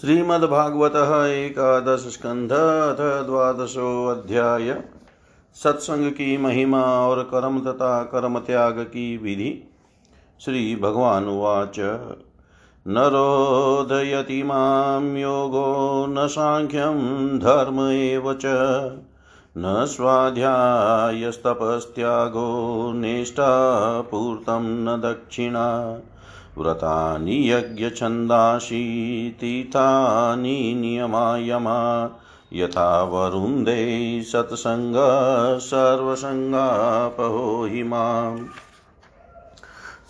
श्रीमद्भागवत एकादश स्कंध अथ द्वादशोऽध्याय सत्संग की महिमा और कर्म तथा कर्म त्याग की विधि। श्री भगवान उवाच। न रोदयति माँ योगो न साङ्ख्यं धर्म एव च। न स्वाध्यायस्तपस्त्यागो नेष्टापूर्तं न दक्षिणा। व्रतानि यज्ञछन्दांसि तीर्थानि नियमायमा। यथा वरुन्धे सत्सङ्गः सर्वसङ्गापहो हि माम्।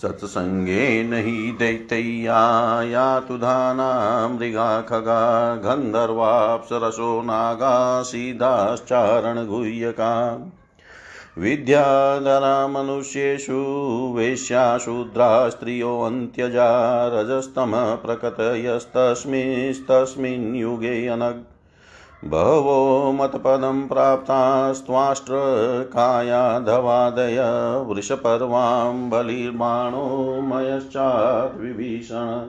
सत्सङ्गेन हि दैत्यय्या यातु धाना मृगा खगा, गन्धर्वाप्सरसो नागा सीधाश्चारणगुह्यका विद्याधरा मनुष्येषु वेश्याशूद्रा स्त्रियोऽन्त्यजा रजस्तमः प्रकटयस्तस्मिस्तस्मिन् युगे अनग्। बहवो मतपदं प्राप्तास्त्वाष्ट्रकायाधवादय वृषपर्वां बलिर्बाणो मयश्चाद्विभीषण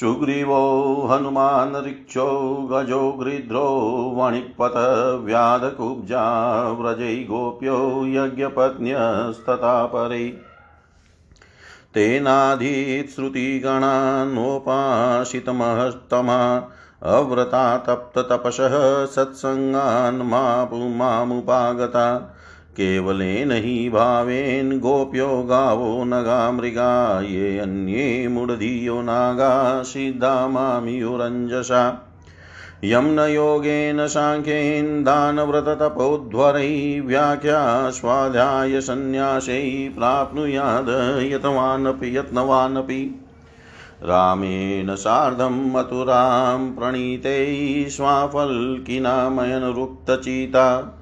सुग्रीवो, हनुमान् ऋक्षो, गजो गृध्रो व्याधकुब्जा व्रजै गोप्यो यज्ञपत्न्यस्तथा परे तेनाधीत्श्रुतिगणान्नोपासितमस्तमा अव्रता तप्ततपसः सत्सङ्गान् मामुपागता। केवलेन हि भावेन गोप्यो गावो नगा मृगा, ये अन्ये मूढधियो नागा, सिद्धा मामियुरञ्जसा यं न योगेन साङ्ख्येन दानव्रततपोध्वरै व्याख्या स्वाध्यायसन्न्यासै प्राप्नुयाद यतवानपि यत्नवानपि। रामेण सार्धं मथुरां प्रणीतैः स्वाफल्किनामयनरुक्तचिता।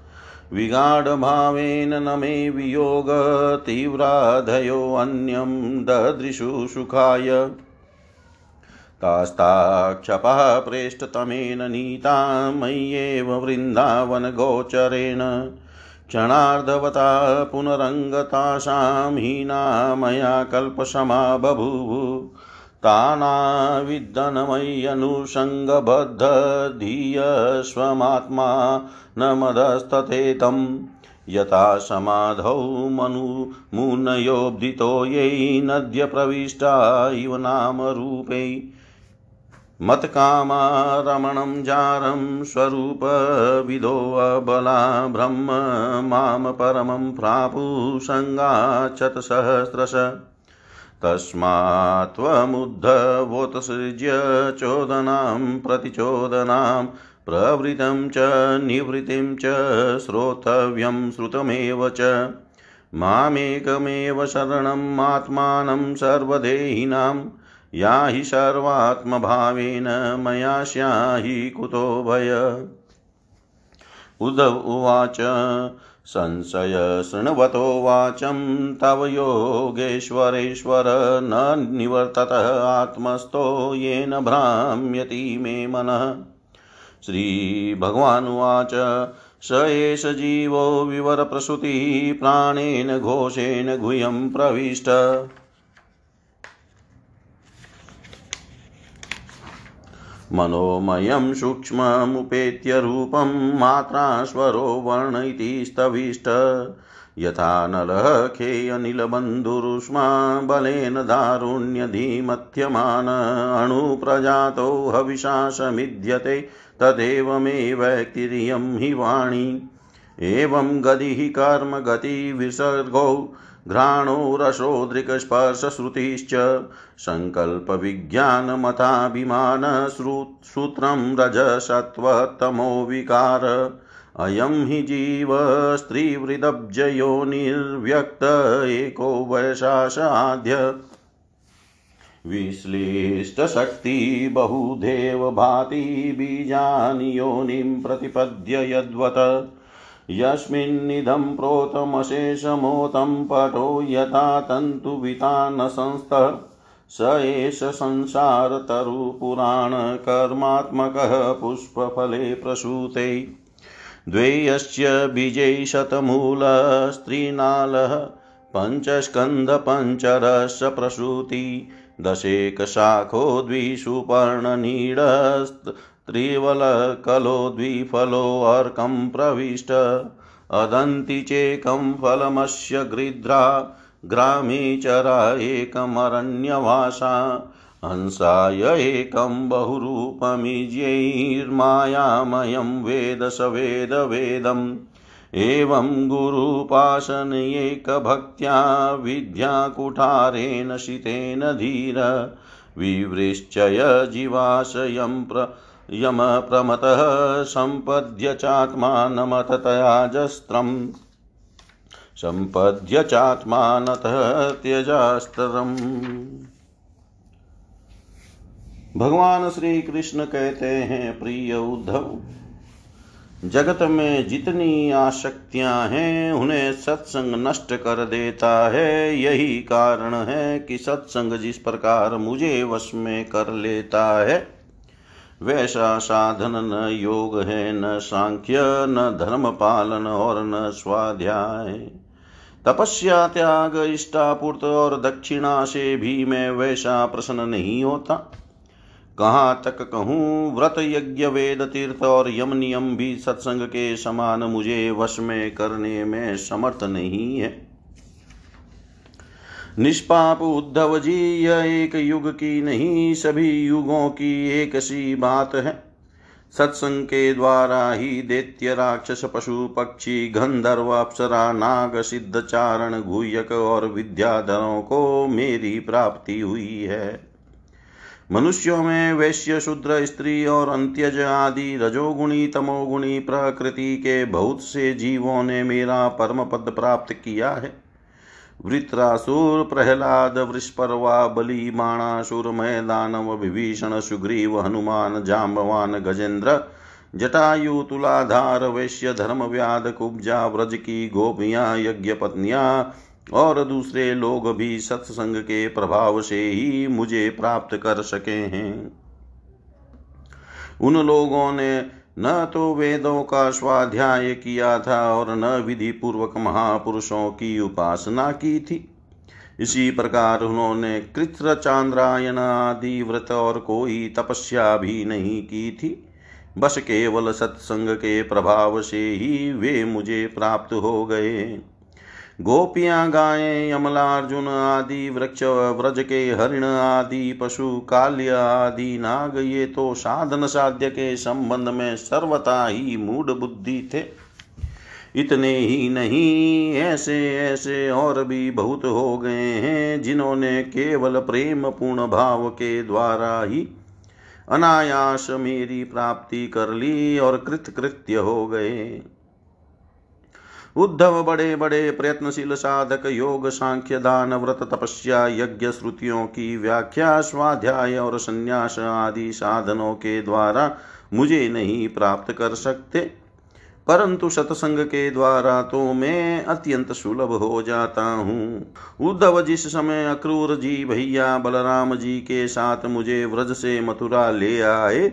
विगाढभावेन न मे वियोगतीव्राधयोऽन्यं ददृशु सुखाय। तास्ताक्षपः प्रेष्ठतमेन नीता मय्येव वृन्दावनगोचरेण क्षणार्धवता पुनरङ्गतासां हीना मया कल्पसमा बभूव। तानाविद्दनमय्यनुसङ्गबद्धधियस्वमात्मा न मदस्तथेतं यथा समाधौ मनु मुनयोब्धितो यै नद्य प्रविष्टा इव नामरूपै मत्कामा रमणं जारं स्वरूपविदोऽबला ब्रह्म माँ परमं प्रापुसङ्गाच्छत सहस्रश तस्मात् त्वमुद्धवोत्सृज्य चोदनां, प्रतिचोदनां प्रवृत्तं च, निवृत्तिं च, श्रोतव्यं श्रुतमेव च। मामेकमेव शरणम् आत्मानं सर्वदेहिनां, या हि सर्वात्मभावेन, मया स्याहि कुतो भय। उद्धव उवाच संशय शृण्वतो वाचं तव योगेश्वरेश्वर न निवर्ततः आत्मस्थो येन भ्राम्यति मे मनः। श्रीभगवानुवाच, स एष जीवो विवरप्रसूतिः प्राणेन घोषेण गुह्यं प्रविष्ट। मनोमयं सूक्ष्ममुपेत्य रूपं मात्रा स्वरो वर्ण इति स्तविष्ट। यथा नलः खेयनिलबन्धुरुष्मा बलेन दारुण्यधिमथ्यमान अणुप्रजातो हविषा समिध्यते तदेव मे वैक्तिरियं हि वाणी। एवं गतिः कर्म गतिविसर्गौ घ्राणो रसो दृक्स्पर्शश्रुतिश्च सङ्कल्पविज्ञानमताभिमानसूत्रं रजसत्त्वतमो विकार अयं हि जीव स्त्रीवृदब्जयोनिर्व्यक्त एको वयसासाध्य विश्लिष्टशक्ति बहुधेव भाति बीजानि योनिं प्रतिपद्य यद्वत्। यस्मिन्निदं प्रोतमशेषमोतं पटो यथा तन्तुविता न संस्थः स एष संसारतरुपुराणकर्मात्मकः पुष्पफले प्रसूते। द्वेयस्य बीजै शतमूलस्त्रीनालः पञ्चस्कन्धपञ्चरसप्रसूति दशेकशाखो द्विसुपर्णनीडस्त्रिवलकलो द्विफलोऽर्कं प्रविष्ट। अदन्ति चेकं फलमस्य गृध्रा, ग्रामे चरा एकमरण्यवासा। हंसाय एकं वेद स वेदवेदम् एवं गुरुपाशनैकभक्त्या विद्याकुठारेण शितेन धीर। विवृश्चय जीवाशयं प्र यमप्रमतः सम्पद्य चात्मानमततयाजस्त्रम् सम्पद्य चात्मानतः त्यजास्त्रम्। भगवान श्री कृष्ण कहते हैं, प्रिय उद्धव, जगत में जितनी आसक्तियाँ हैं, उन्हें सत्संग नष्ट कर देता है। यही कारण है कि सत्संग जिस प्रकार मुझे वश में कर लेता है वैसा साधन न योग है, न सांख्य, न धर्म पालन और न स्वाध्याय। तपस्या, त्याग, इष्टापूर्त और दक्षिणा से भी मैं वैसा प्रसन्न नहीं होता। कहाँ तक कहूँ, व्रत यज्ञ, वेद, तीर्थ और यम नियम भी सत्संग के समान मुझे वश में करने में समर्थ नहीं है। निष्पाप उद्धव जी, यह एक युग की नहीं, सभी युगों की एक सी बात है। सत्संग के द्वारा ही दैत्य राक्षस, पशु पक्षी, गंधर्व, अप्सरा, नाग, सिद्ध, चारण गुयक और विद्याधरों को मेरी प्राप्ति हुई है। मनुष्यों में वैश्य, शूद्र, स्त्री और अंत्यज आदि रजोगुणी, तमोगुणी प्रकृति के बहुत से जीवों ने मेरा परम पद प्राप्त किया है। वृत्रासुर प्रहलाद, वृष्पर्वा बलि मैदानव विभीषण, सुग्रीव, हनुमान जाम्बवान गजेंद्र, जटायु, तुलाधार, वैश्य धर्म व्याध कुब्जा व्रज की गोपियाँ यज्ञ पत्नियाँ और दूसरे लोग भी सत्संग के प्रभाव से ही मुझे प्राप्त कर सके हैं। उन लोगों ने न तो वेदों का स्वाध्याय किया था और न विधि पूर्वक महापुरुषों की उपासना की थी। इसी प्रकार उन्होंने कृत्र चांद्रायन आदि व्रत और कोई तपस्या भी नहीं की थी। बस केवल सत्संग के प्रभाव से ही वे मुझे प्राप्त हो गए। गोपियाँ गायें यमला अर्जुन आदि, वृक्ष व्रज के हरिण आदि, पशु काल्य आदि, नाग, ये तो साधन साध्य के संबंध में सर्वथा ही मूड बुद्धि थे। इतने ही नहीं, ऐसे ऐसे और भी बहुत हो गए हैं, जिन्होंने केवल प्रेम पूर्ण भाव के द्वारा ही अनायास मेरी प्राप्ति कर ली और कृतकृत्य हो गए। उद्धव बड़े बड़े प्रयत्नशील साधक योग सांख्य दान व्रत तपस्या यज्ञ श्रुतियों की व्याख्या, स्वाध्याय और संन्यास आदि साधनों के द्वारा मुझे नहीं प्राप्त कर सकते। परंतु सत्संग के द्वारा तो मैं अत्यंत सुलभ हो जाता हूँ। उद्धव जिस समय अक्रूर जी भैया बलराम जी के साथ मुझे व्रज से मथुरा ले आए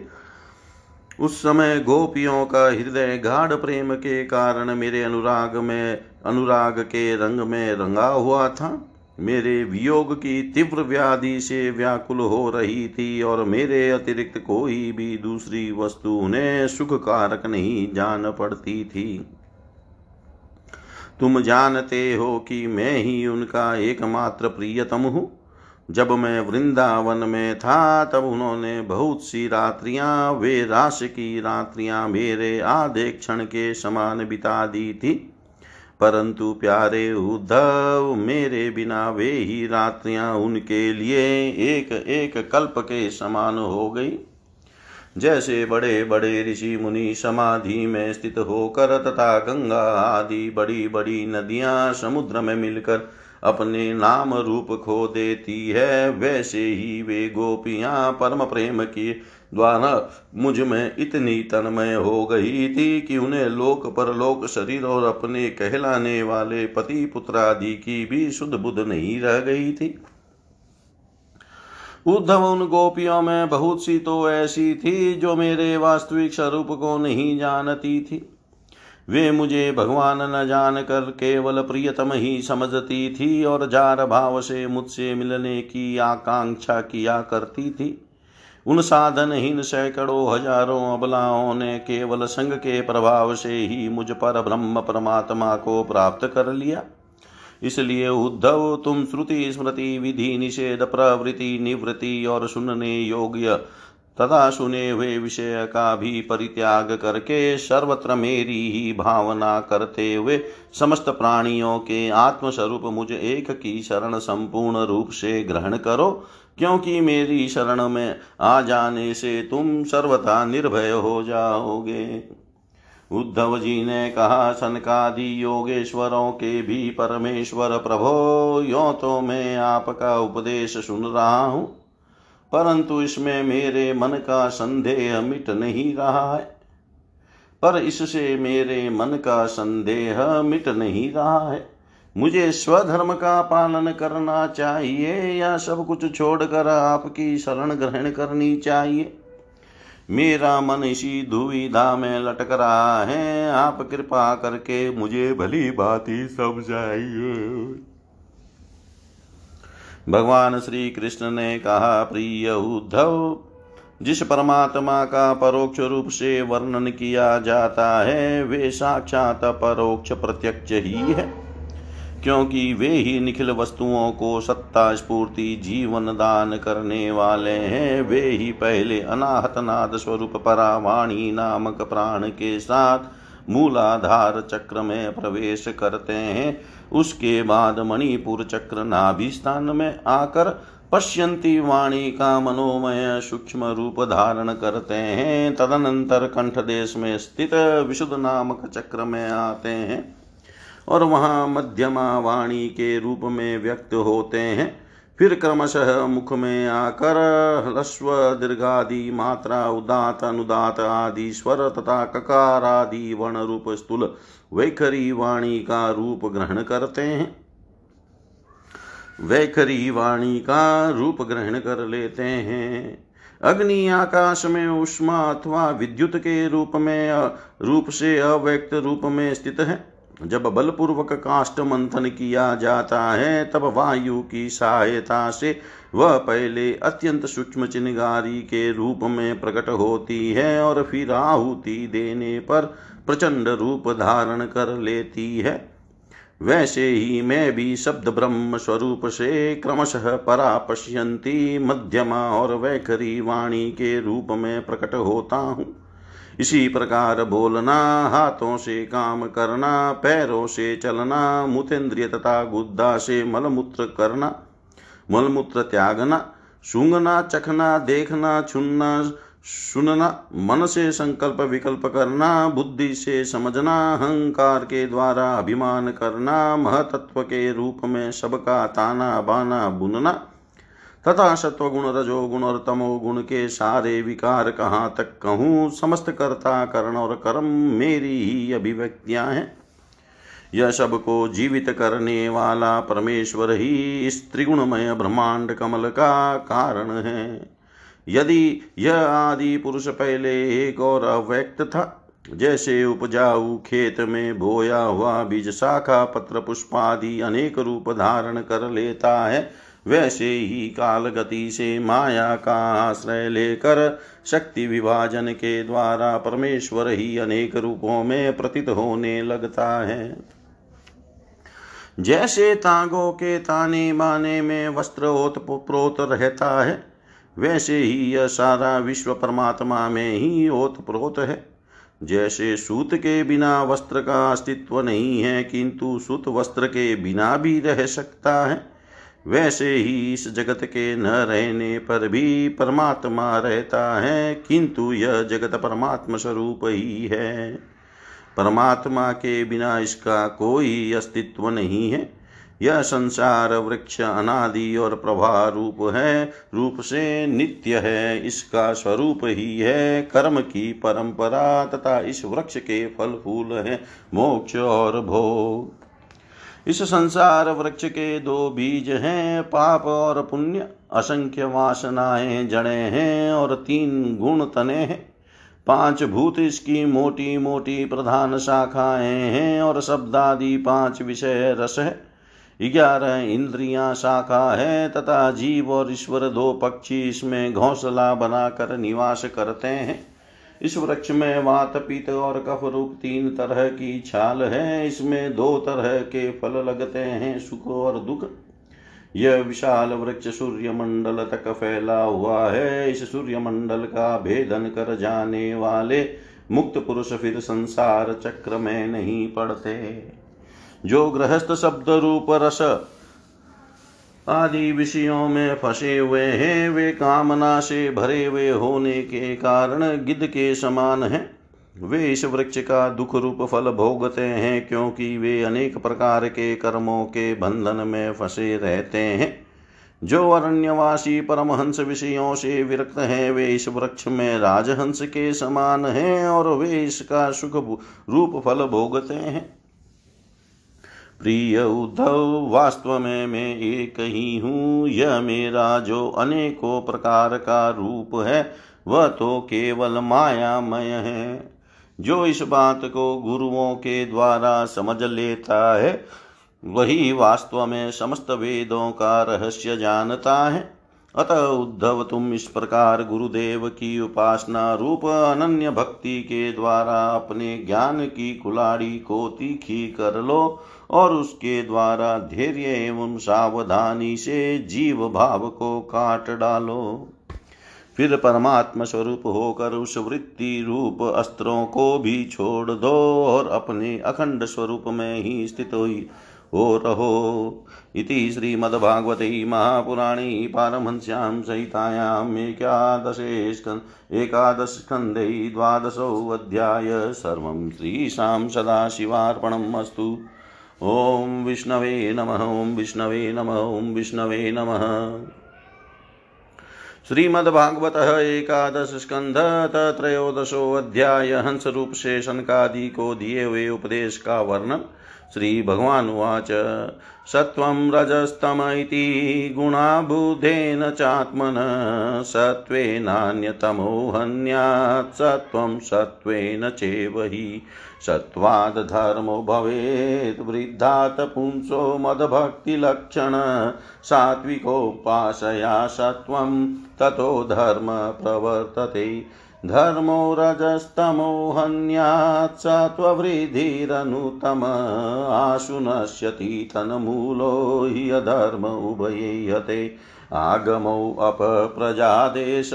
उस समय गोपियों का हृदय गाढ़ प्रेम के कारण मेरे अनुराग में, अनुराग के रंग में रंगा हुआ था। मेरे वियोग की तीव्र व्याधि से व्याकुल हो रही थी और मेरे अतिरिक्त कोई भी दूसरी वस्तु उन्हें सुख कारक नहीं जान पड़ती थी। तुम जानते हो कि मैं ही उनका एकमात्र प्रियतम हूँ। जब मैं वृंदावन में था, तब उन्होंने बहुत सी रात्रियाँ, वे रास की रात्रियाँ मेरे आधे क्षण के समान बिता दी थी। परंतु प्यारे उद्धव, मेरे बिना वे ही रात्रियाँ उनके लिए एक एक कल्प के समान हो गई। जैसे बड़े बड़े ऋषि मुनि समाधि में स्थित होकर तथा गंगा आदि बड़ी बड़ी नदियाँ समुद्र में मिलकर अपने नाम रूप खो देती है। वैसे ही वे गोपियाँ परम प्रेम की द्वारा मुझमें इतनी तन्मय हो गई थी कि उन्हें लोक परलोक शरीर और अपने कहलाने वाले पति पुत्र आदि की भी शुद्ध बुद्ध नहीं रह गई थी। उद्धव, उन गोपियों में बहुत सी तो ऐसी थी जो मेरे वास्तविक स्वरूप को नहीं जानती थी। वे मुझे भगवान न जान कर केवल प्रियतम ही समझती थी और जार भाव से मुझसे मिलने की आकांक्षा किया करती थी। उन साधनहीन सैकड़ों हज़ारों अबलाओं ने केवल संग के प्रभाव से ही मुझ पर ब्रह्म परमात्मा को प्राप्त कर लिया। इसलिए उद्धव, तुम श्रुति स्मृति विधि निषेध प्रवृत्ति निवृत्ति और सुनने योग्य तथा सुने हुए विषय का भी परित्याग करके सर्वत्र मेरी ही भावना करते हुए समस्त प्राणियों के आत्मस्वरूप मुझ एक की शरण संपूर्ण रूप से ग्रहण करो, क्योंकि मेरी शरण में आ जाने से तुम सर्वथा निर्भय हो जाओगे। उद्धव जी ने कहा, सनकादि योगेश्वरों के भी परमेश्वर प्रभो, यो तो मैं आपका उपदेश सुन रहा हूँ। परंतु इसमें मेरे मन का संदेह मिट नहीं रहा है। पर इससे मेरे मन का संदेह मिट नहीं रहा है। मुझे स्वधर्म का पालन करना चाहिए या सब कुछ छोड़कर आपकी शरण ग्रहण करनी चाहिए? मेरा मन इसी दुविधा में लटक रहा है। आप कृपा करके मुझे भली ही समझाइए। भगवान श्री कृष्ण ने कहा, प्रिय उद्धव, जिस परमात्मा का परोक्ष रूप से वर्णन किया जाता है, वे साक्षात परोक्ष प्रत्यक्ष ही है। क्योंकि वे ही निखिल वस्तुओं को सत्ता स्फूर्ति, जीवन दान करने वाले हैं, वे ही पहले अनाहत नाद स्वरूप परावाणी नामक प्राण के साथ मूलाधार चक्र में प्रवेश करते हैं। उसके बाद मणिपुर चक्र नाभि स्थान में आकर पश्यंती वाणी का मनोमय सूक्ष्म रूप धारण करते हैं। तदनंतर कंठ देश में स्थित विशुद्ध नामक चक्र में आते हैं और वहाँ मध्यमा वाणी के रूप में व्यक्त होते हैं। फिर क्रमशः मुख में आकर ह्रस्व, दीर्घादि, मात्रा, उदात, अनुदात आदि, स्वर तथा ककार आदि वर्ण रूप स्थूल वैखरी वाणी का रूप ग्रहण करते हैं। वैखरी वाणी का रूप ग्रहण कर लेते हैं। अग्नि आकाश में उष्मा अथवा विद्युत के रूप में, रूप से अव्यक्त रूप में स्थित है। जब बलपूर्वक काष्ट मंथन किया जाता है, तब वायु की सहायता से वह पहले अत्यंत सूक्ष्म चिन्गारी के रूप में प्रकट होती है और फिर आहुति देने पर प्रचंड रूप धारण कर लेती है। वैसे ही मैं भी शब्द ब्रह्म स्वरूप से क्रमशः परा पश्यंती मध्यमा और वैखरी वाणी के रूप में प्रकट होता हूँ। इसी प्रकार बोलना, हाथों से काम करना, पैरों से चलना मुतेन्द्रिय तथा गुद्दा से मलमूत्र करना, मलमूत्र त्यागना, सूंघना, चखना, देखना, छुनना, सुनना, मन से संकल्प विकल्प करना, बुद्धि से समझना, अहंकार के द्वारा अभिमान करना, महतत्व के रूप में सबका ताना बाना बुनना तथा सत्वगुण रजोगुण और तमोगुण के सारे विकार कहाँ तक कहूँ? समस्त कर्ता करण और कर्म मेरी ही अभिव्यक्तियाँ हैं। यह सबको जीवित करने वाला परमेश्वर ही इस त्रिगुणमय ब्रह्मांड कमल का कारण है। यदि यह आदि पुरुष पहले एक और अव्यक्त था, जैसे उपजाऊ खेत में बोया हुआ बीज शाखा, पत्र, पुष्पादि अनेक रूप धारण कर लेता है वैसे ही काल गति से माया का आश्रय लेकर शक्ति विभाजन के द्वारा परमेश्वर ही अनेक रूपों में प्रतीत होने लगता है। जैसे तागों के ताने बाने में वस्त्र ओतप्रोत रहता है, वैसे ही यह सारा विश्व परमात्मा में ही ओतप्रोत है। जैसे सूत के बिना वस्त्र का अस्तित्व नहीं है, किंतु सूत वस्त्र के बिना भी रह सकता है। वैसे ही इस जगत के न रहने पर भी परमात्मा रहता है, किंतु यह जगत परमात्मा स्वरूप ही है। परमात्मा के बिना इसका कोई अस्तित्व नहीं है। यह संसार, वृक्ष, अनादि और प्रभा रूप है, रूप से नित्य है, इसका स्वरूप ही है। कर्म की परंपरा तथा इस वृक्ष के फल फूल है, मोक्ष और भोग। इस संसार वृक्ष के दो बीज हैं, पाप और पुण्य। असंख्य वासनाएँ जड़े हैं और तीन गुण तने हैं। पाँच भूत इसकी मोटी मोटी प्रधान शाखाएँ हैं और शब्दादि पाँच विषय रस है। ग्यारह इंद्रियाँ शाखा है, तथा जीव और ईश्वर दो पक्षी इसमें घोंसला बनाकर निवास करते हैं। इस वृक्ष में वात, पीत और कफ रूप तीन तरह की छाल है। इसमें दो तरह के फल लगते हैं, सुख और दुख। यह विशाल वृक्ष सूर्य मंडल तक फैला हुआ है। इस सूर्य मंडल का भेदन कर जाने वाले मुक्त पुरुष फिर संसार चक्र में नहीं पड़ते। जो गृहस्थ शब्द रूप रस आदि विषयों में फंसे हुए हैं, वे कामना से भरे हुए होने के कारण गिद्ध के समान हैं। वे इस वृक्ष का दुख रूप फल भोगते हैं, क्योंकि वे अनेक प्रकार के कर्मों के बंधन में फंसे रहते हैं। जो अरण्यवासी परमहंस विषयों से विरक्त हैं, वे इस वृक्ष में राजहंस के समान हैं और वे इसका सुख रूप फल भोगते हैं। प्रिय उद्धव, वास्तव में मैं एक ही हूँ। यह मेरा जो अनेकों प्रकार का रूप है, वह तो केवल मायामय है। जो इस बात को गुरुओं के द्वारा समझ लेता है, वही वास्तव में समस्त वेदों का रहस्य जानता है। अतः उद्धव, तुम इस प्रकार गुरुदेव की उपासना रूप अनन्य भक्ति के द्वारा अपने ज्ञान की कुलाड़ी को तीखी कर लो। और उसके द्वारा धैर्य एवं सावधानी से जीव भाव को काट डालो। फिर परमात्म स्वरूप होकर उस वृत्ति रूप अस्त्रों को भी छोड़ दो और अपने अखंड स्वरूप में ही स्थित हो रहो। इति श्रीमद्भागवते महापुराणे पारमहंस्यां सहितायाम् एकादशे स्कन् एकादशस्कन्धे द्वादशोऽध्याय। सर्वं श्रीशां सदाशिवार्पणम् अस्तु। ॐ विष्णवे नमः ॐ विष्णवे नमः ॐ विष्णवे नमः। श्रीमद्भागवत एकादश स्कंध त्रयोदशोऽध्याय हंस रूप से शनकादि को दिए हुए उपदेश का वर्णन। श्रीभगवानुवाच। सत्त्वं रजस्तम इति गुणाबुधेन चात्मन सत्त्वेनान्यतमो हन्यात्, सत्त्वं सत्त्वेन चेव हि। सत्त्वाद् धर्मो भवेत्, वृद्धात् पुंसो मदभक्तिलक्षण सात्विकोपासया सत्त्वं ततो धर्म प्रवर्तते। धर्मो रजस्तमो हन्यात् सत्त्ववृद्धिरनुतम आशु नश्यति तन्मूलो हि अधर्म उभये आगमौ अपप्रजादेश,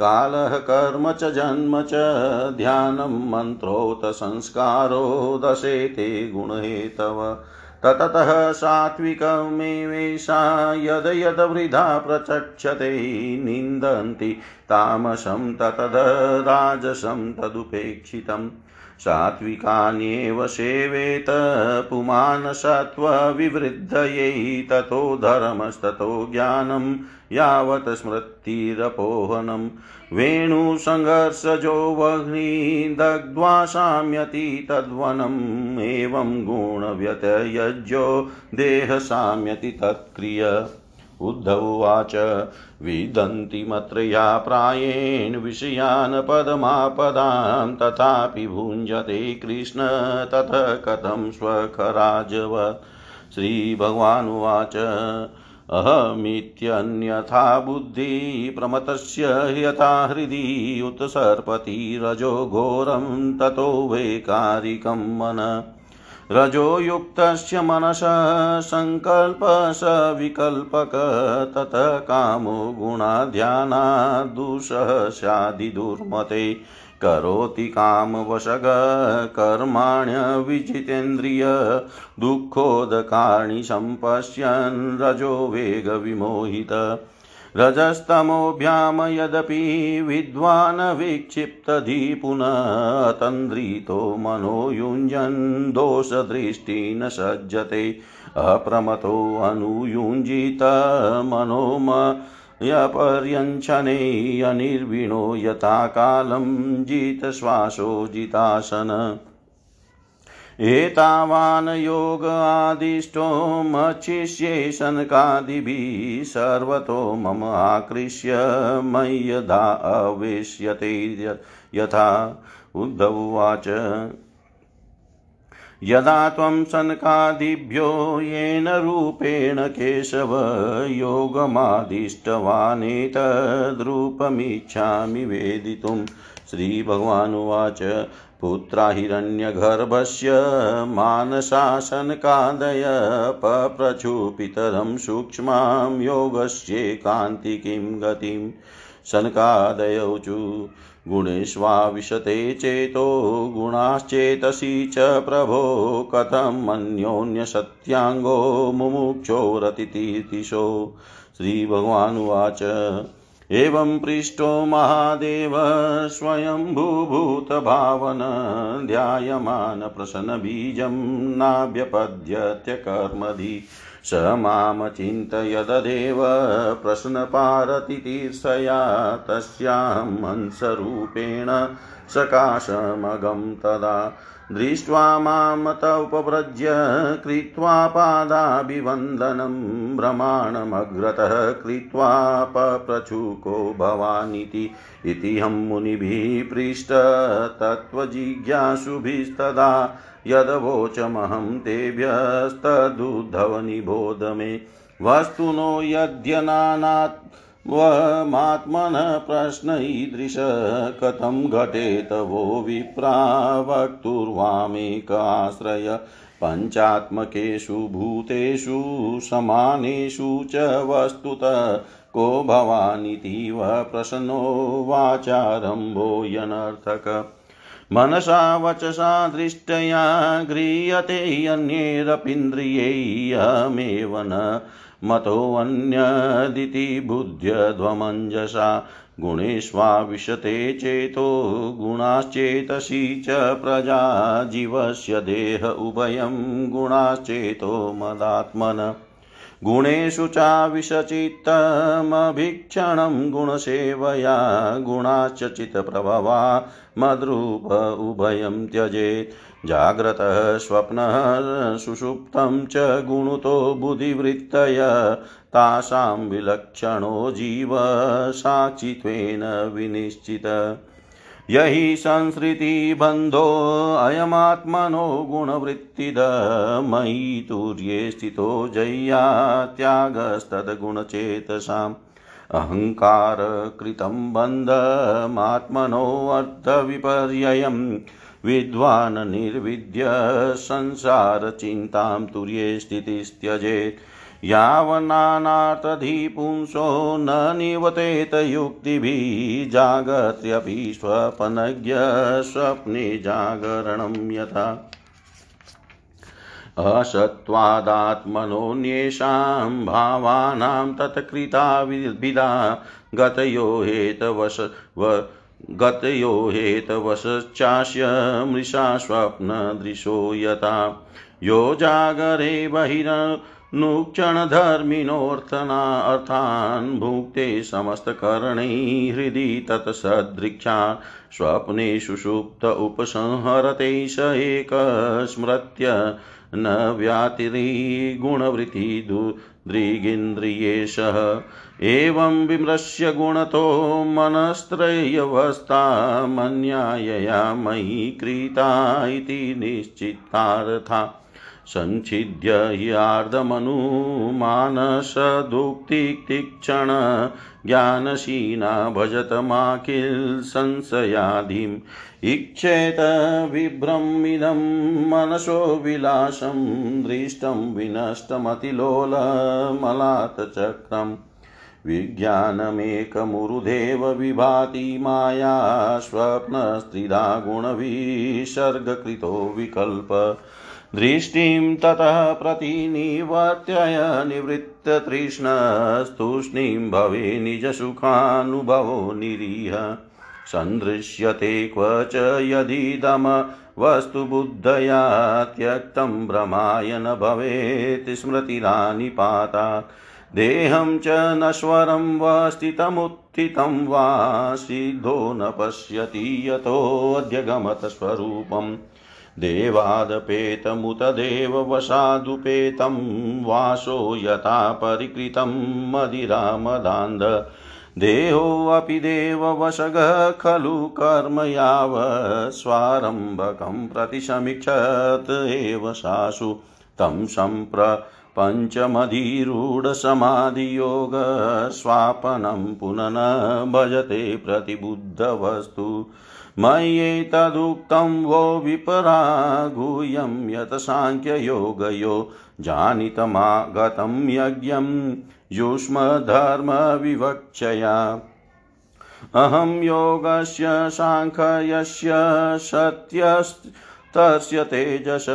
कालः कर्म च जन्म च। ध्यानं मन्त्रोत संस्कारो दशेते गुणहेतव। तततः सात्विकमेवेशा यद यद प्रचक्षते निन्दन्ति तामसं ततद राजसं तदुपेक्षितम्। सात्विकान्येव सेवेत पुमान् सत्त्वविवृद्धयै ततो धर्मस्ततो ज्ञानं, यावत् स्मृतिरपोहनं। वेणुसङ्घर्षजो वह्निदग्ध्वा शाम्यति तद्वनम् एवं गुणव्यतयज्यो देहशाम्यति तत्क्रिय। उद्धवाच विदन्ति मत्रया प्रायेण विषयान् पदमापदां तथापि भुञ्जते कृष्ण तथ कथं स्वखराजवत् श्रीभगवानुवाच, अहमित्यन्यथा बुद्धि प्रमतस्य यथा हृदि उत्सर्पति रजो घोरं ततो वैकारिकं मन। रजो युक्तस्य मनसः सङ्कल्प स विकल्पक, ततः कामो गुणाध्यानादुषः स्यादिदुर्मते। करोति कामवशग कर्माण्यविजितेन्द्रिय दुःखोदकार्णि सम्पश्यन्, रजो वेगविमोहित। रजस्तमोभ्यां यदपि विद्वान् विक्षिप्तधि पुनः तन्द्रितो मनो युञ्जन् दोषदृष्टि न सज्जते अप्रमतोऽनुयुञ्जित मनोम यपर्यञ्छने अनिर्विणो यथा कालं जितश्वासो जितासन एतावान् योग आदिष्टो मच्छिष्ये शनकादिभिः सर्वतो मम आकृष्य मय्यदा अवेश्यते यथा उद्धवाच यदा त्वं सनकादिभ्यो येन रूपेण केशव योगमादिष्टवानेतद्रूपमिच्छामि वेदितुं श्रीभगवानुवाच। पुत्रा हिरण्यगर्भस्य मानशासनकादय पप्रचुपितरं सूक्ष्मां योगस्येकान्तिकीं गतिं सनकादयौचु गुणेष्वाविशते चेतो गुणाश्चेतसि च प्रभो कथम् अन्योन्यसत्याङ्गो मुमुक्षोरतितीर्तिशो श्रीभगवानुवाच। एवं पृष्टो महादेव स्वयम्भूभूतभावन ध्यायमान प्रसन्नबीजं नाभ्यपद्यत्यकर्मधि स माँ चिन्तयददेव प्रश्नपारतितीर्षया तस्यां हंसरूपेण सकाशमगं तदा। दृष्ट्वा माँ तौपव्रज्य कृत्वा पादाभिवन्दनं भ्रमाणमग्रतः कृत्वा पप्रचुको भवानिति इति हं मुनिभिः पृष्टतत्त्वजिज्ञासुभिस्तदा यदवोचमहं तेभ्यस्तदुद्धव निबोध मे वस्तुनो यद्यनानात् वमात्मनः प्रश्न ईदृश, कथं घटेत वो विप्रा वक्तुर्वामेकाश्रय पञ्चात्मकेषु भूतेषु, समानेषु च वस्तुतः, को भवानितीव प्रसन्नो वाचारम्भोऽयनर्थक मनसा वचसा दृष्टया गृह्यते अन्यैरपीन्द्रियैयमेव न। मतोऽन्यदिति बुद्ध्यध्वमञ्जसा गुणेष्वाविशते चेतो गुणाश्चेतसि च प्रजा जीवस्य देह उभयं गुणाश्चेतो मदात्मन। गुणेषु चाविशचित्तमभीक्षणं गुणसेवया गुणाश्च चित्तप्रभवा मद्रूप उभयं त्यजेत्। जाग्रतः स्वप्नः सुषुप्तं च गुणुतो बुधिवृत्तय तासां विलक्षणो जीव साक्षित्वेन विनिश्चित। यहि संसृतिबन्धोऽयमात्मनो गुणवृत्तिद मयि तुर्ये स्थितो जय्या त्यागस्तद्गुणचेतसाम्। अहङ्कारकृतं बन्धमात्मनोऽर्थविपर्ययम् विद्वान् निर्विद्य संसारचिन्तां तुर्ये स्थितिस्त्यजेत्। यावन्नानार्थधिपुंसो न निवतेत युक्तिभिः जागत्यपि स्वपनज्ञ स्वप्ने जागरणं यथा। असत्त्वादात्मनोऽन्येषां भावानां तत्कृता विदा गतयो हेतवश गतयो हेतवश्चास्य मृषा स्वप्नदृशो यथा। यो जागरे बहिर नुक्षणधर्मिणोऽर्थना अर्थान् भुक्ते समस्तकरणैः हृदि तत्सदृक्षान् स्वप्नेषु सुप्त उपसंहरते स एक न व्यातिरिगुणवृत्तिदृगिन्द्रियेशः एवं विमृश्य गुणतो मनस्त्रयवस्था मन्यायया मयि क्रीता इति निश्चितार्था। सञ्छिद्य ह्यार्दमनुमानसदुक्तिक्षण ज्ञानशीना भजतमाखिल संशयाधिम् इक्षेत विभ्रमिदं मनसो विलासं दृष्टं विनष्टमतिलोलमलातचक्रम् विज्ञानमेकमुरुदेव विभाति माया स्वप्नस्त्रिधा गुणविसर्गकृतो विकल्प। दृष्टिं ततः प्रतिनिवर्त्यय निवृत्ततृष्णस्तूष्णीं भवे निजसुखानुभवो निरीह। सन्दृश्यते क्व च यदिदम वस्तुबुद्धया त्यक्तं भ्रमाय न भवेत् स्मृतिरानिपाता। देहं च नश्वरं वा स्थितमुत्थितं वा सिद्धो न पश्यति यतोऽद्य गमतस्वरूपम् देवादपेतमुत देववशादुपेतं वासो यथा परिकृतं मदिरामदान्ध। देहोऽपि देववशगः, खलु कर्म याव स्वारम्भकं प्रतिसमीक्षत एव सासु तं पञ्चमधिरूढसमाधियोगस्वापनं पुनः भजते प्रतिबुद्धवस्तु। मय्येतदुक्तं वो विपरागुह्यं, यत् साङ्ख्ययोगयो जानितमागतं यज्ञं युष्मधर्मविवक्षया। अहं योगस्य साङ्ख्यस्य सत्यस्य तस्य तेजस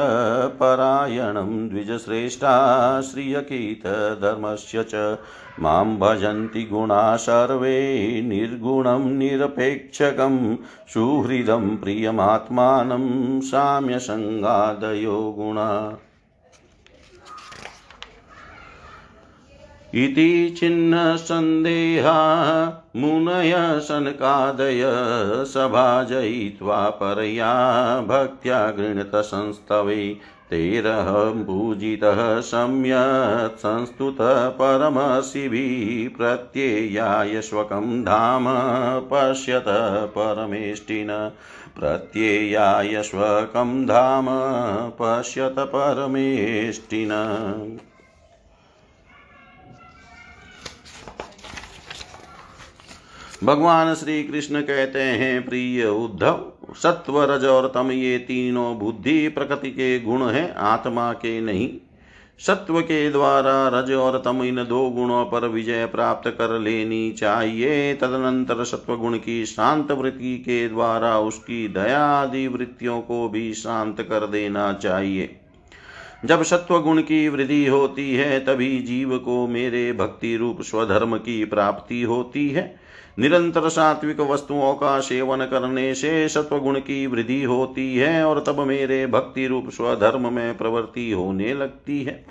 परायणं द्विजश्रेष्ठा श्रियकीतधर्मस्य च। माँ भजन्ति गुणा सर्वे निर्गुणं निरपेक्षकं। सुहृदं प्रियमात्मानं साम्यसङ्गादयो गुणा। इति छिन्नसन्देहा मुनय सनकादय सभाजयित्वा परया भक्त्या गृणतसंस्तवे तेरहं पूजितः सम्यक् संस्तुतः परमशिभिः प्रत्ययाय स्वकं धाम पश्यत परमेष्टिन। प्रत्ययाय स्वकं धाम पश्यत परमेष्टिन। भगवान श्री कृष्ण कहते हैं, प्रिय उद्धव सत्व रज और तम ये तीनों बुद्धि प्रकृति के गुण हैं, आत्मा के नहीं। सत्व के द्वारा रज और तम इन दो गुणों पर विजय प्राप्त कर लेनी चाहिए, तदनंतर सत्व गुण की शांत वृत्ति के द्वारा उसकी दया आदि वृत्तियों को भी शांत कर देना चाहिए। जब सत्व गुण की वृद्धि होती है, तभी जीव को मेरे भक्ति रूप स्वधर्म की प्राप्ति होती है। निरंतर सात्विक वस्तुओं का सेवन करने से सत्वगुण की वृद्धि होती है और तब मेरे भक्ति रूप स्वधर्म में प्रवृत्ति होने लगती है।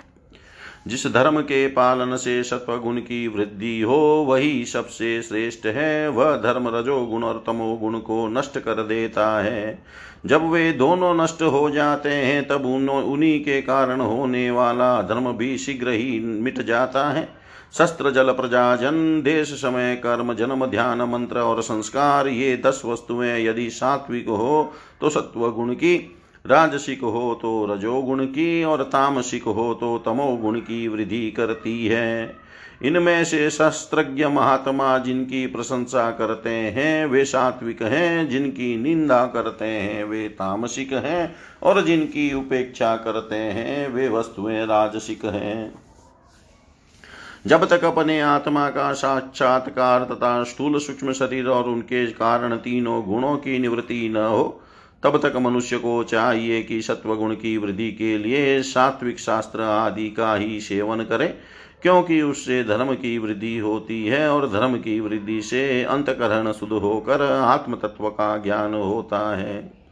जिस धर्म के पालन से सत्वगुण की वृद्धि हो, वही सबसे श्रेष्ठ है। वह धर्म रजोगुण और तमोगुण को नष्ट कर देता है। जब वे दोनों नष्ट हो जाते हैं, तब उन्हीं के कारण होने वाला धर्म भी शीघ्र ही मिट जाता है। शस्त्र जल प्रजा जन देश समय कर्म, जन्म ध्यान, मंत्र और संस्कार, ये दस वस्तुएँ यदि सात्विक हो तो सत्व गुण की, राजसिक हो तो रजोगुण की, और तामसिक हो तो तमोगुण की वृद्धि करती है। इनमें से शस्त्रज्ञ महात्मा जिनकी प्रशंसा करते हैं, वे सात्विक हैं, जिनकी निंदा करते हैं, वे तामसिक हैं, और जिनकी उपेक्षा करते हैं, वे वस्तुएँ राजसिक हैं। जब तक अपने आत्मा का साक्षात्कार तथा स्थूल सूक्ष्म शरीर और उनके कारण तीनों गुणों की निवृत्ति न हो, तब तक मनुष्य को चाहिए कि सत्व गुण की वृद्धि के लिए सात्विक शास्त्र आदि का ही सेवन करे, क्योंकि उससे धर्म की वृद्धि होती है और धर्म की वृद्धि से अंतकरण शुद्ध होकर आत्म तत्व का ज्ञान होता है।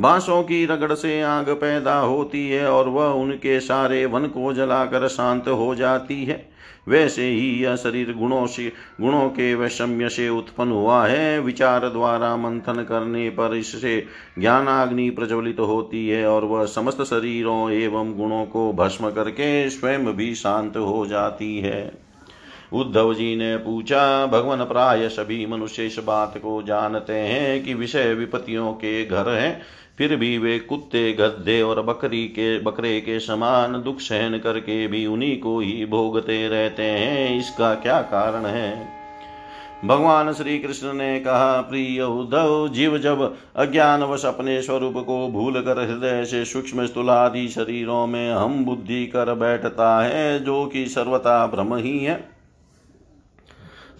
बांसों की रगड़ से आग पैदा होती है और वह उनके सारे वन को जलाकर शांत हो जाती है। वैसे ही यह शरीर गुणों से, गुणों के वैषम्य से उत्पन्न हुआ है। विचार द्वारा मंथन करने पर इससे ज्ञानाग्नि प्रज्वलित होती है और वह समस्त शरीरों एवं गुणों को भस्म करके स्वयं भी शांत हो जाती है। उद्धव जी ने पूछा, भगवान प्राय सभी मनुष्य इस बात को जानते हैं कि विषय विपत्तियों के घर हैं। फिर भी वे कुत्ते गद्दे और बकरी के, बकरे के समान दुख सहन करके भी उन्हीं को ही भोगते रहते हैं। इसका क्या कारण है? भगवान श्री कृष्ण ने कहा, प्रिय उद्धव, जीव जब अज्ञानवश अपने स्वरूप को भूल कर हृदय से सूक्ष्म स्थूलादि शरीरों में हम बुद्धि कर बैठता है, जो कि सर्वथा भ्रम ही है।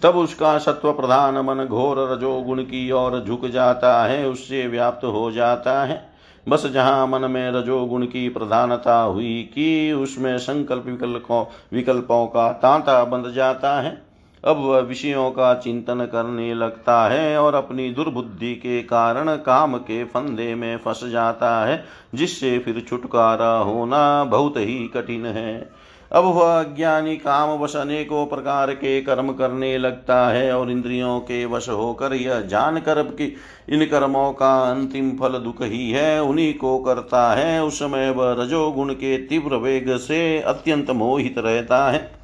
तब उसका सत्व प्रधान मन घोर रजोगुण की ओर झुक जाता है, उससे व्याप्त हो जाता है। बस जहाँ मन में रजोगुण की प्रधानता हुई कि उसमें संकल्प विकल्पों विकल्पों का तांता बंध जाता है। अब वह विषयों का चिंतन करने लगता है और अपनी दुर्बुद्धि के कारण काम के फंदे में फंस जाता है, जिससे फिर छुटकारा होना बहुत ही कठिन है। अब वह अज्ञानी काम वश अनेकों प्रकार के कर्म करने लगता है और इंद्रियों के वश होकर यह जानकर कि इन कर्मों का अंतिम फल दुख ही है, उन्हीं को करता है। उस समय वह रजोगुण के तीव्र वेग से अत्यंत मोहित रहता है।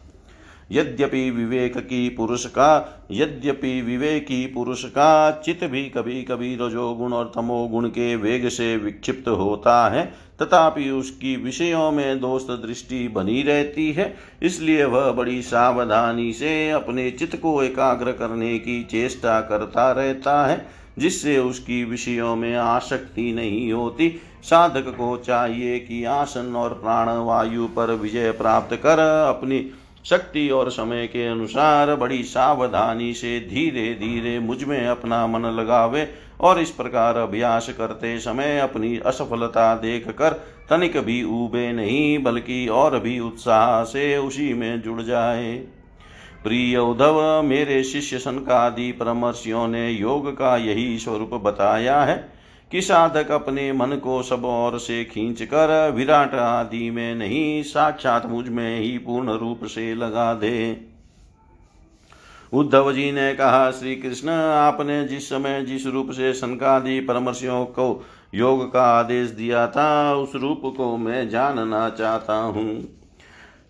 यद्यपि विवेक की पुरुष का यद्यपि विवेकी पुरुष का चित भी कभी कभी रजोगुण और तमोगुण के वेग से विक्षिप्त होता है, तथापि उसकी विषयों में दोस्त दृष्टि बनी रहती है, इसलिए वह बड़ी सावधानी से अपने चित्त को एकाग्र करने की चेष्टा करता रहता है, जिससे उसकी विषयों में आसक्ति नहीं होती। साधक को चाहिए कि आसन और प्राण वायु पर विजय प्राप्त कर अपनी शक्ति और समय के अनुसार बड़ी सावधानी से धीरे धीरे मुझमें अपना मन लगावे और इस प्रकार अभ्यास करते समय अपनी असफलता देख कर तनिक भी उबे नहीं, बल्कि और भी उत्साह से उसी में जुड़ जाए। प्रिय उद्धव, मेरे शिष्य सनकादि परामर्शियों ने योग का यही स्वरूप बताया है। कि साधक अपने मन को सब ओर से खींच कर विराट आदि में नहीं, साक्षात मुझमें ही पूर्ण रूप से लगा दे। उद्धव जी ने कहा, श्री कृष्ण, आपने जिस समय जिस रूप से शंकादि परमर्शियों को योग का आदेश दिया था, उस रूप को मैं जानना चाहता हूँ।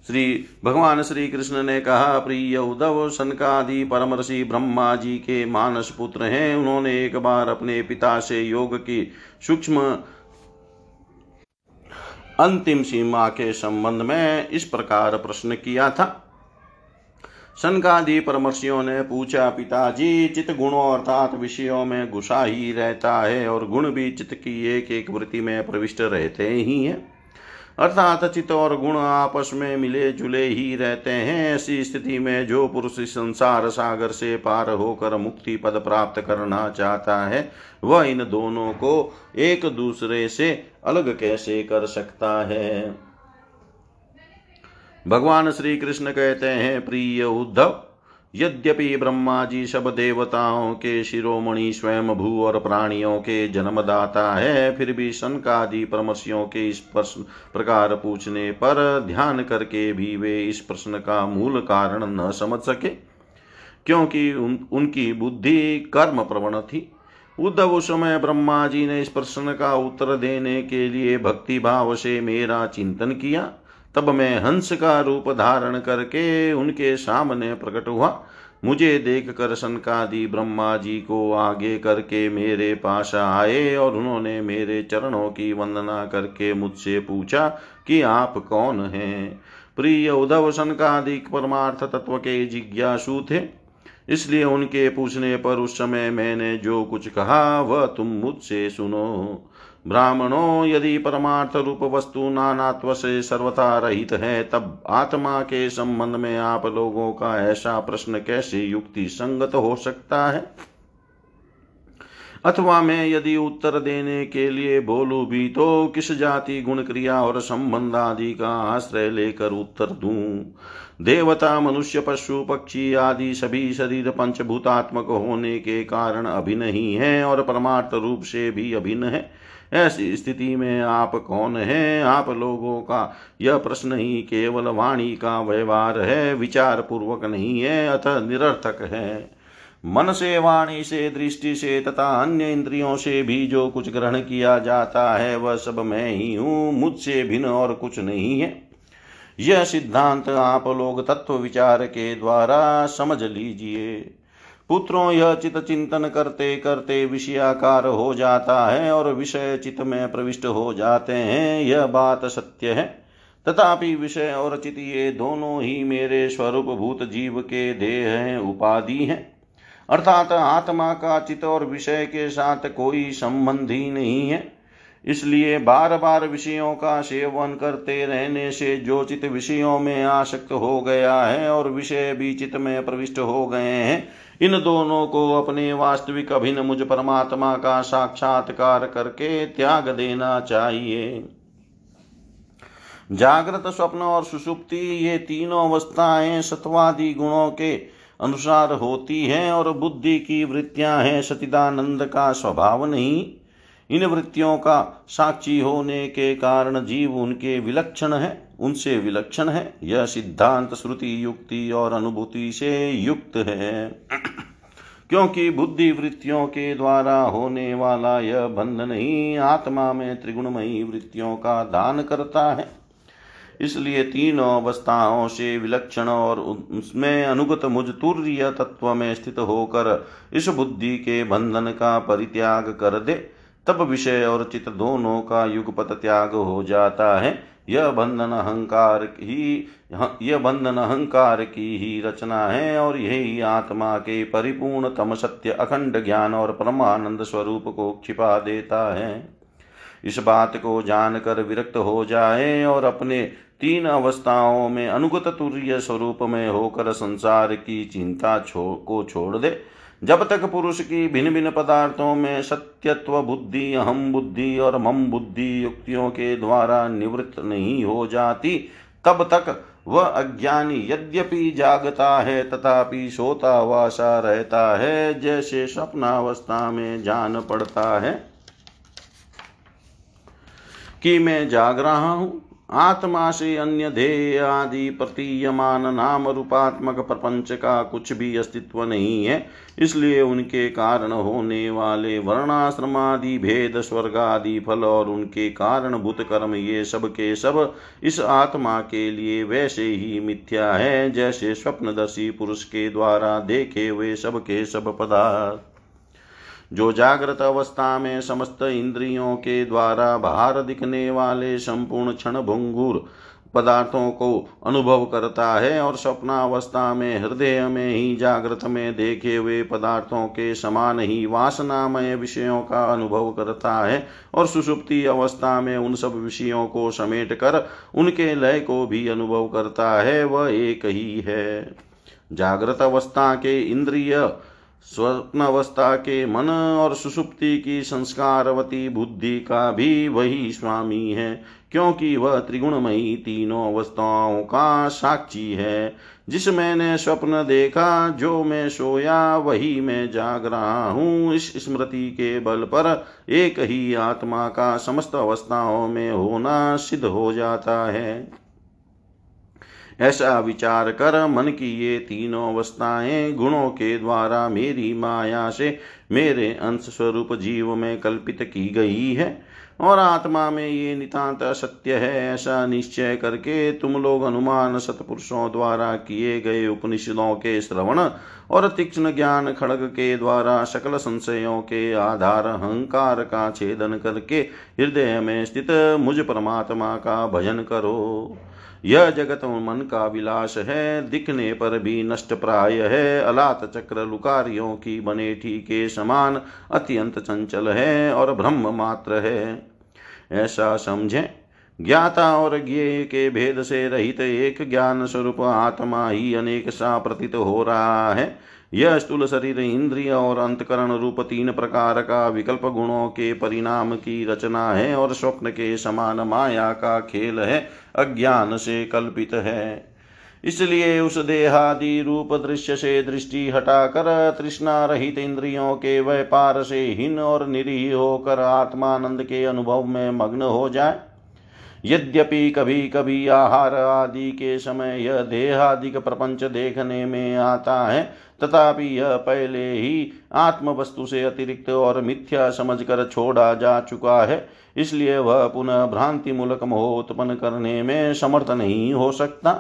श्री भगवान श्री कृष्ण ने कहा, प्रिय उद्धव, सनकादि परमर्षि ब्रह्मा जी के मानस पुत्र हैं। उन्होंने एक बार अपने पिता से योग की सूक्ष्म अंतिम सीमा के संबंध में इस प्रकार प्रश्न किया था। सनकादि परमर्षियों ने पूछा, पिताजी, चित गुणों अर्थात विषयों में घुसा ही रहता है और गुण भी चित्त की एक एक वृत्ति में प्रविष्ट रहते ही हैं? अर्थात चित्त और गुण आपस में मिले जुले ही रहते हैं। ऐसी स्थिति में जो पुरुष संसार सागर से पार होकर मुक्ति पद प्राप्त करना चाहता है, वह इन दोनों को एक दूसरे से अलग कैसे कर सकता है? भगवान श्री कृष्ण कहते हैं, प्रिय उद्धव यद्यपि ब्रह्मा जी सब देवताओं के शिरोमणि स्वयं भू और प्राणियों के जन्मदाता है फिर भी सनकादि परमशियों के इस प्रश्न प्रकार पूछने पर ध्यान करके भी वे इस प्रश्न का मूल कारण न समझ सके क्योंकि उन, उनकी बुद्धि कर्म प्रवण थी। उद्धव उस समय ब्रह्मा जी ने इस प्रश्न का उत्तर देने के लिए भक्ति भाव से मेरा चिंतन किया। तब मैं हंस का रूप धारण करके उनके सामने प्रकट हुआ। मुझे देख कर सनकादि ब्रह्मा जी को आगे करके मेरे पास आए और उन्होंने मेरे चरणों की वंदना करके मुझसे पूछा कि आप कौन हैं? प्रिय उद्धव सनकादिक परमार्थ तत्व के जिज्ञासु थे। इसलिए उनके पूछने पर उस समय मैंने जो कुछ कहा, वह तुम मुझसे सुनो। ब्राह्मणों यदि परमार्थ रूप वस्तु नानात्व से सर्वथा रहित है, तब आत्मा के संबंध में आप लोगों का ऐसा प्रश्न कैसे युक्ति संगत हो सकता है? अथवा मैं यदि उत्तर देने के लिए बोलू भी तो किस जाति गुण क्रिया और संबंध आदि का आश्रय लेकर उत्तर दूँ? देवता, मनुष्य, पशु, पक्षी आदि सभी शरीर पंचभूतात्मक होने के कारण अभिन्न ही है और परमार्थ रूप से भी अभिन्न है। ऐसी स्थिति में आप कौन हैं? आप लोगों का यह प्रश्न ही केवल वाणी का व्यवहार है विचार पूर्वक नहीं है, अतः निरर्थक है। मन से, वाणी से, दृष्टि से तथा अन्य इंद्रियों से भी जो कुछ ग्रहण किया जाता है, वह सब मैं ही हूँ, मुझसे भिन्न और कुछ नहीं है। यह सिद्धांत आप लोग तत्व विचार के द्वारा समझ लीजिए। पुत्रों यह चित चिंतन करते करते विषयाकार हो जाता है और विषय चित में प्रविष्ट हो जाते हैं। यह बात सत्य है। तथापि विषय और चित ये दोनों ही मेरे स्वरूप भूत जीव के देह हैं, उपाधि हैं। अर्थात आत्मा का चित और विषय के साथ कोई संबंध ही नहीं है। इसलिए बार बार विषयों का सेवन करते रहने से जो चित विषयों में आसक्त हो गया है और विषय भी चित में प्रविष्ट हो गए हैं इन दोनों को अपने वास्तविक अभिन मुझ परमात्मा का साक्षात्कार करके त्याग देना चाहिए। जागृत स्वप्न और सुसुप्ति, ये तीनों अवस्थाएँ सत्वादि गुणों के अनुसार होती हैं और बुद्धि की वृत्तियाँ हैं। सतिदानंद का स्वभाव नहीं इन वृत्तियों का साक्षी होने के कारण जीव उनके विलक्षण है, उनसे विलक्षण है। यह सिद्धांत, श्रुति, युक्ति और अनुभूति से युक्त है। क्योंकि बुद्धि वृत्तियों के द्वारा होने वाला यह बंधन ही आत्मा में त्रिगुणमयी वृत्तियों का दान करता है। इसलिए तीनों अवस्थाओं से विलक्षण और उसमें अनुगत मुझ तुर्य तत्व में स्थित होकर इस बुद्धि के बंधन का परित्याग कर दे। तब विषय और चित दोनों का युगपत त्याग हो जाता है। यह बंधन अहंकार ही यह बंधन अहंकार की ही रचना है और यही आत्मा के परिपूर्ण तम सत्य अखंड ज्ञान और परमानंद स्वरूप को छिपा देता है। इस बात को जानकर विरक्त हो जाए और अपने तीन अवस्थाओं में अनुगत तुर्य स्वरूप में होकर संसार की चिंता छो को छोड़ दे। जब तक पुरुष की भिन्न भिन्न पदार्थों में सत्यत्व बुद्धि, अहम बुद्धि और मम बुद्धि युक्तियों के द्वारा निवृत्त नहीं हो जाती, तब तक वह अज्ञानी यद्यपि जागता है, तथापि सोता वासा रहता है, जैसे स्वप्नावस्था में जान पड़ता है। कि मैं जाग रहा हूँ आत्मा से अन्य ध्येय आदि प्रतीयमान नाम रूपात्मक प्रपंच का कुछ भी अस्तित्व नहीं है। इसलिए उनके कारण होने वाले वर्णाश्रमादि भेद स्वर्ग आदि फल और उनके कारण भूत कर्म ये सब के सब इस आत्मा के लिए वैसे ही मिथ्या है, जैसे स्वप्नदर्शी पुरुष के द्वारा देखे हुए सब के सब पदार्थ। जो जागृत अवस्था में समस्त इंद्रियों के द्वारा बाहर दिखने वाले संपूर्ण क्षण भंगुर पदार्थों को अनुभव करता है और स्वप्नावस्था में, हृदय में ही जागृत में देखे हुए पदार्थों के समान ही वासनामय विषयों का अनुभव करता है और सुषुप्ति अवस्था में उन सब विषयों को समेट कर उनके लय को भी अनुभव करता है, वह एक ही है। जागृत अवस्था के इंद्रिय स्वप्न अवस्था के मन और सुसुप्ति की संस्कारवती बुद्धि का भी वही स्वामी है, क्योंकि वह त्रिगुणमयी तीनों अवस्थाओं का साक्षी है। जिस मैंने स्वप्न देखा, जो मैं सोया, वही मैं जाग रहा हूँ। इस स्मृति के बल पर एक ही आत्मा का समस्त अवस्थाओं में होना सिद्ध हो जाता है। ऐसा विचार कर मन की ये तीनों अवस्थाएँ गुणों के द्वारा मेरी माया से मेरे अंश स्वरूप जीव में कल्पित की गई है। और आत्मा में ये नितांत असत्य है, ऐसा निश्चय करके तुम लोग अनुमान सतपुरुषों द्वारा किए गए उपनिषदों के श्रवण और तीक्ष्ण ज्ञान खड़ग के द्वारा सकल संशयों के आधार अहंकार का छेदन करके हृदय में स्थित मुझ परमात्मा का भजन करो। यह जगत मन का विलास है, दिखने पर भी नष्ट प्राय है। अलात चक्र लुकारियों की बनेठी के समान अत्यंत चंचल है और ब्रह्म मात्र है। ऐसा समझें, ज्ञाता और ज्ञेय के भेद से रहित एक ज्ञान स्वरूप आत्मा ही अनेक सा प्रतीत हो रहा है। यह स्थूल शरीर, इंद्रिय और अंतकरण रूप तीन प्रकार का विकल्प गुणों के परिणाम की रचना है और स्वप्न के समान माया का खेल है, अज्ञान से कल्पित है। इसलिए उस देहादि रूप दृश्य से दृष्टि हटाकर तृष्णा रहित इंद्रियों के व्यापार से हीन और निरीह होकर आत्मानंद के अनुभव में मग्न हो जाए। यद्यपि कभी कभी आहार आदि के समय यह देहादिक प्रपंच देखने में आता है तथापि यह पहले ही आत्म वस्तु से अतिरिक्त और मिथ्या समझकर छोड़ा जा चुका है। इसलिए वह पुनः भ्रांति मूलक मोह उत्पन्न करने में समर्थ नहीं हो सकता।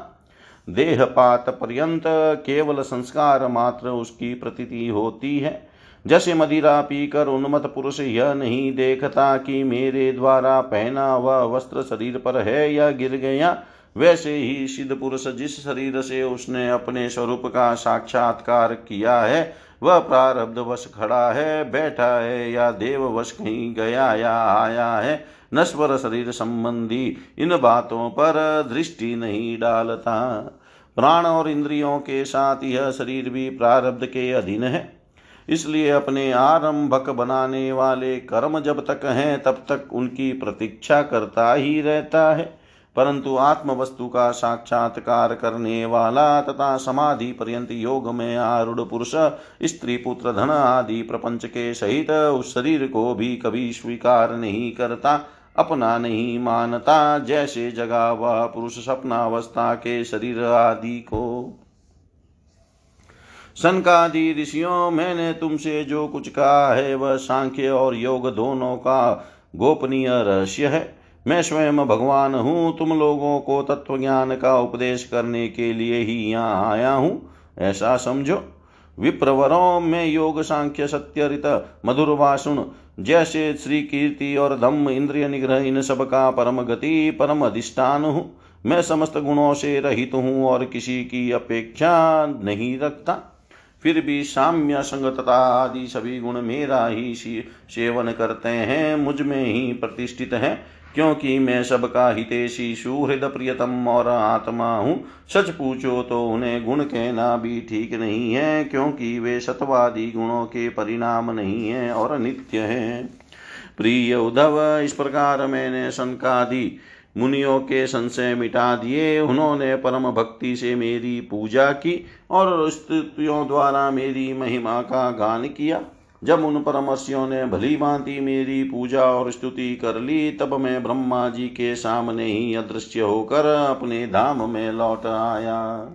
देहपात पर्यंत केवल संस्कार मात्र उसकी प्रतीति होती है। जैसे मदिरा पीकर उन्मत पुरुष यह नहीं देखता कि मेरे द्वारा पहना हुआ वस्त्र शरीर पर है या गिर गया वैसे ही सिद्ध पुरुष जिस शरीर से उसने अपने स्वरूप का साक्षात्कार किया है, वह प्रारब्ध वश खड़ा है, बैठा है या देव वश कहीं गया या आया है, नश्वर शरीर संबंधी इन बातों पर दृष्टि नहीं डालता। प्राण और इंद्रियों के साथ यह शरीर भी प्रारब्ध के अधीन है। इसलिए अपने आरंभक बनाने वाले कर्म जब तक हैं, तब तक उनकी प्रतीक्षा करता ही रहता है। परंतु आत्म वस्तु का साक्षात्कार करने वाला तथा समाधि पर्यंत योग में आरूढ़ पुरुष, स्त्री, पुत्र, धन आदि प्रपंच के सहित उस शरीर को भी कभी स्वीकार नहीं करता, अपना नहीं मानता, जैसे जगा वह पुरुष सपनावस्था के शरीर आदि को। सनकादि ऋषियों, मैंने तुमसे जो कुछ कहा है, वह सांख्य और योग दोनों का गोपनीय रहस्य है। मैं स्वयं भगवान हूँ, तुम लोगों को तत्व ज्ञान का उपदेश करने के लिए ही यहाँ आया हूँ। ऐसा समझो। विप्रवरों में योग सांख्य सत्यरित, मधुर वासुण, जैसे श्री कीर्ति और धम्म इंद्रिय निग्रह, इन सब का परम गति, परम अधिष्ठान हूँ। मैं समस्त गुणों से रहित हूँ और किसी की अपेक्षा नहीं रखता। फिर भी साम्य संगतता आदि सभी गुण मेरा ही सेवन करते हैं, मुझमें ही प्रतिष्ठित है। क्योंकि मैं सबका हितेशी सुहृद प्रियतम और आत्मा हूँ। सच पूछो तो उन्हें गुण कहना भी ठीक नहीं है, क्योंकि वे सतवादी गुणों के परिणाम नहीं है और नित्य है। प्रिय उद्धव, इस प्रकार मैंने संकादि मुनियों के संशय मिटा दिए। उन्होंने परम भक्ति से मेरी पूजा की और स्तुतियों द्वारा मेरी महिमा का गान किया। जब उन परमर्शियों ने भली भांति मेरी पूजा और स्तुति कर ली, तब मैं ब्रह्मा जी के सामने ही अदृश्य होकर अपने धाम में लौट आया।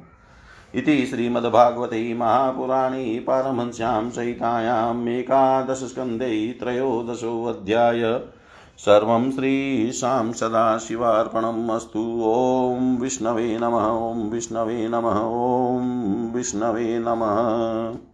इति श्रीमद्भागवते महापुराणे पारमहंस्यां सहितायाम् एकादशस्कन्धे त्रयोदशोऽध्याय सर्वं श्रीशां सदाशिवार्पणम् अस्तु। ॐ विष्णवे नमः, ॐ विष्णवे नमः, ॐ विष्णवे नमः।